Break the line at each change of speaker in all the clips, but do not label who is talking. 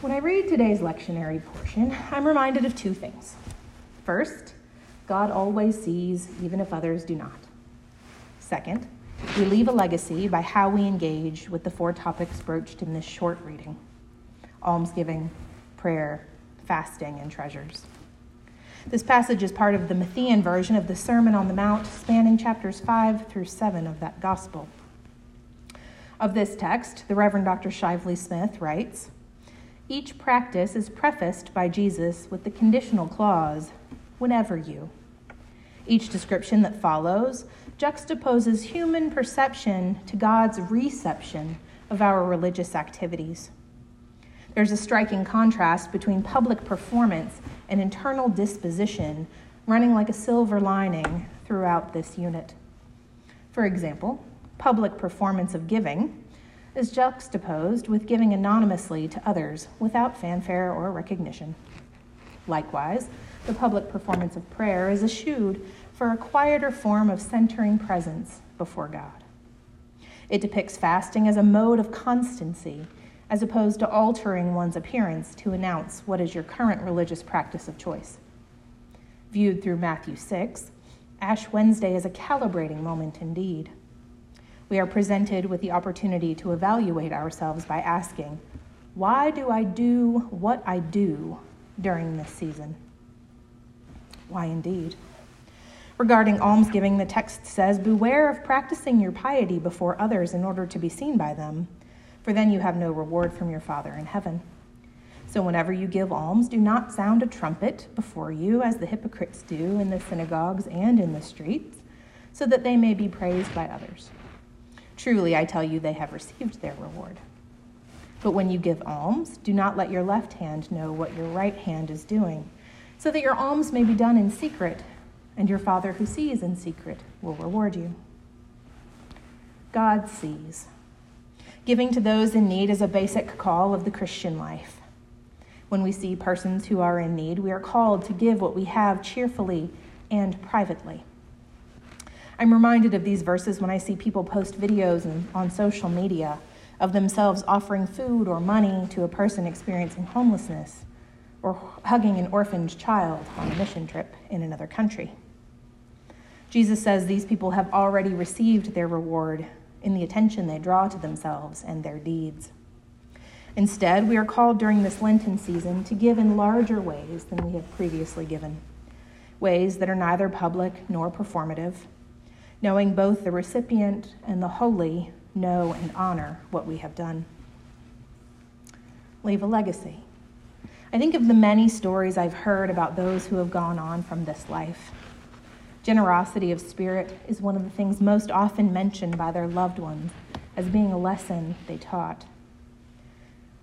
When I read today's lectionary portion, I'm reminded of two things. First, God always sees, even if others do not. Second, we leave a legacy by how we engage with the four topics broached in this short reading almsgiving, prayer, fasting, and treasures. This passage is part of the Matthean version of the Sermon on the Mount, spanning chapters 5 through 7 of that gospel. Of this text, the Reverend Dr. Shively Smith writes Each practice is prefaced by Jesus with the conditional clause, whenever you. Each description that follows juxtaposes human perception to God's reception of our religious activities. There's a striking contrast between public performance and internal disposition running like a silver lining throughout this unit. For example, public performance of giving is juxtaposed with giving anonymously to others without fanfare or recognition. Likewise, the public performance of prayer is eschewed for a quieter form of centering presence before God. It depicts fasting as a mode of constancy, as opposed to altering one's appearance to announce what is your current religious practice of choice. Viewed through Matthew 6, Ash Wednesday is a calibrating moment indeed we are presented with the opportunity to evaluate ourselves by asking, Why do I do what I do during this season? Why indeed? Regarding almsgiving, the text says, Beware of practicing your piety before others in order to be seen by them, for then you have no reward from your Father in heaven. So, whenever you give alms, do not sound a trumpet before you, as the hypocrites do in the synagogues and in the streets, so that they may be praised by others. Truly, I tell you, they have received their reward. But when you give alms, do not let your left hand know what your right hand is doing, so that your alms may be done in secret, and your Father who sees in secret will reward you. God sees. Giving to those in need is a basic call of the Christian life. When we see persons who are in need, we are called to give what we have cheerfully and privately. I'm reminded of these verses when I see people post videos on social media of themselves offering food or money to a person experiencing homelessness or hugging an orphaned child on a mission trip in another country. Jesus says these people have already received their reward in the attention they draw to themselves and their deeds. Instead, we are called during this Lenten season to give in larger ways than we have previously given, ways that are neither public nor performative knowing both the recipient and the holy know and honor what we have done. Leave a legacy. I think of the many stories I've heard about those who have gone on from this life. Generosity of spirit is one of the things most often mentioned by their loved ones as being a lesson they taught.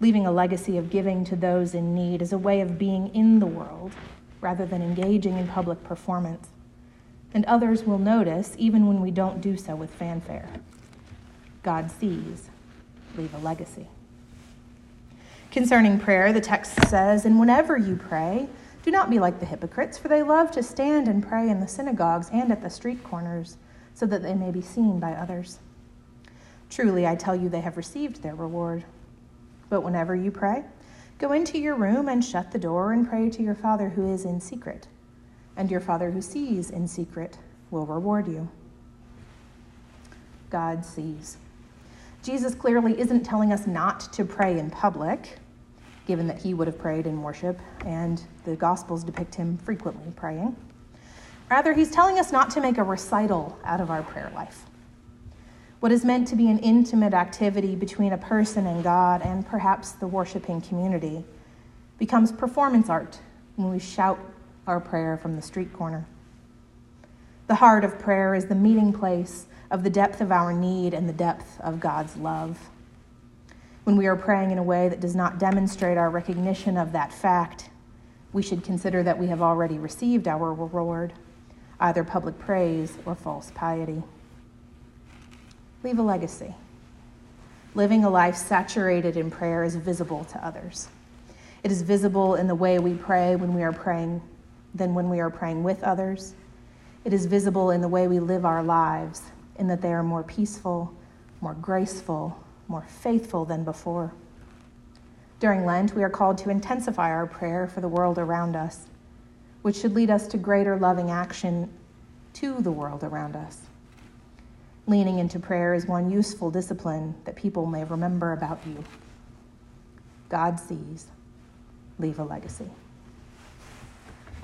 Leaving a legacy of giving to those in need is a way of being in the world rather than engaging in public performance and others will notice even when we don't do so with fanfare. God sees, leave a legacy. Concerning prayer, the text says, And whenever you pray, do not be like the hypocrites, for they love to stand and pray in the synagogues and at the street corners, so that they may be seen by others. Truly, I tell you, they have received their reward. But whenever you pray, go into your room and shut the door and pray to your Father who is in secret and your Father who sees in secret will reward you. God sees. Jesus clearly isn't telling us not to pray in public, given that he would have prayed in worship, and the Gospels depict him frequently praying. Rather, he's telling us not to make a recital out of our prayer life. What is meant to be an intimate activity between a person and God and perhaps the worshiping community becomes performance art when we shout our prayer from the street corner. The heart of prayer is the meeting place of the depth of our need and the depth of God's love. When we are praying in a way that does not demonstrate our recognition of that fact, we should consider that we have already received our reward, either public praise or false piety. Leave a legacy. Living a life saturated in prayer is visible to others. It is visible in the way we pray when we are praying than when we are praying with others. It is visible in the way we live our lives, in that they are more peaceful, more graceful, more faithful than before. During Lent, we are called to intensify our prayer for the world around us, which should lead us to greater loving action to the world around us. Leaning into prayer is one useful discipline that people may remember about you. God sees. Leave a legacy.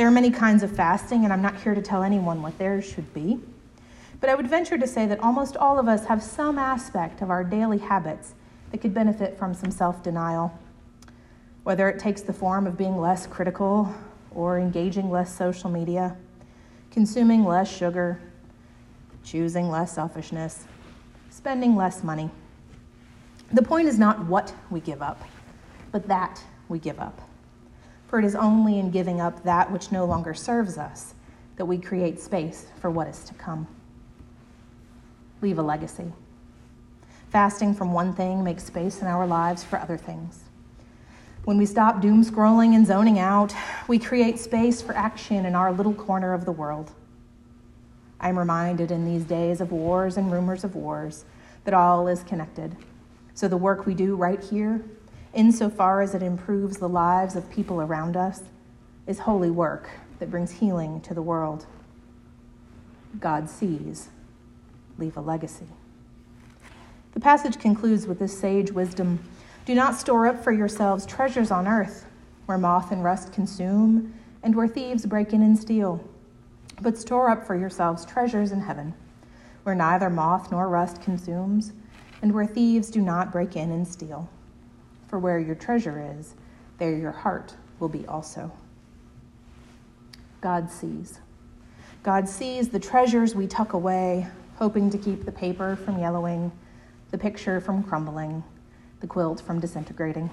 There are many kinds of fasting, and I'm not here to tell anyone what theirs should be. But I would venture to say that almost all of us have some aspect of our daily habits that could benefit from some self denial. Whether it takes the form of being less critical or engaging less social media, consuming less sugar, choosing less selfishness, spending less money. The point is not what we give up, but that we give up. For it is only in giving up that which no longer serves us that we create space for what is to come. Leave a legacy. Fasting from one thing makes space in our lives for other things. When we stop doom scrolling and zoning out, we create space for action in our little corner of the world. I'm reminded in these days of wars and rumors of wars that all is connected. So the work we do right here insofar as it improves the lives of people around us, is holy work that brings healing to the world. God sees, leave a legacy. The passage concludes with this sage wisdom Do not store up for yourselves treasures on earth, where moth and rust consume, and where thieves break in and steal. But store up for yourselves treasures in heaven, where neither moth nor rust consumes, and where thieves do not break in and steal. For where your treasure is, there your heart will be also. God sees. God sees the treasures we tuck away, hoping to keep the paper from yellowing, the picture from crumbling, the quilt from disintegrating.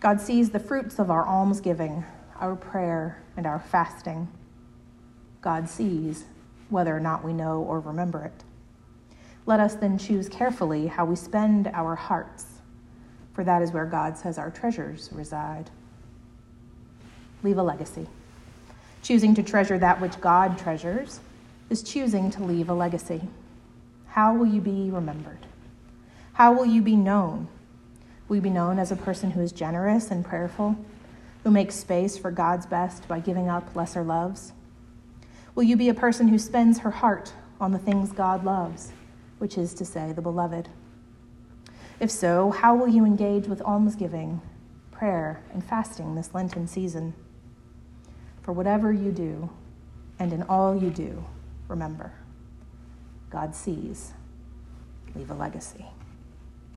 God sees the fruits of our almsgiving, our prayer, and our fasting. God sees whether or not we know or remember it. Let us then choose carefully how we spend our hearts for that is where God says our treasures reside. Leave a legacy. Choosing to treasure that which God treasures is choosing to leave a legacy. How will you be remembered? How will you be known? Will you be known as a person who is generous and prayerful, who makes space for God's best by giving up lesser loves? Will you be a person who spends her heart on the things God loves, which is to say, the beloved? If so, how will you engage with almsgiving, prayer, and fasting this Lenten season? For whatever you do, and in all you do, remember God sees. Leave a legacy.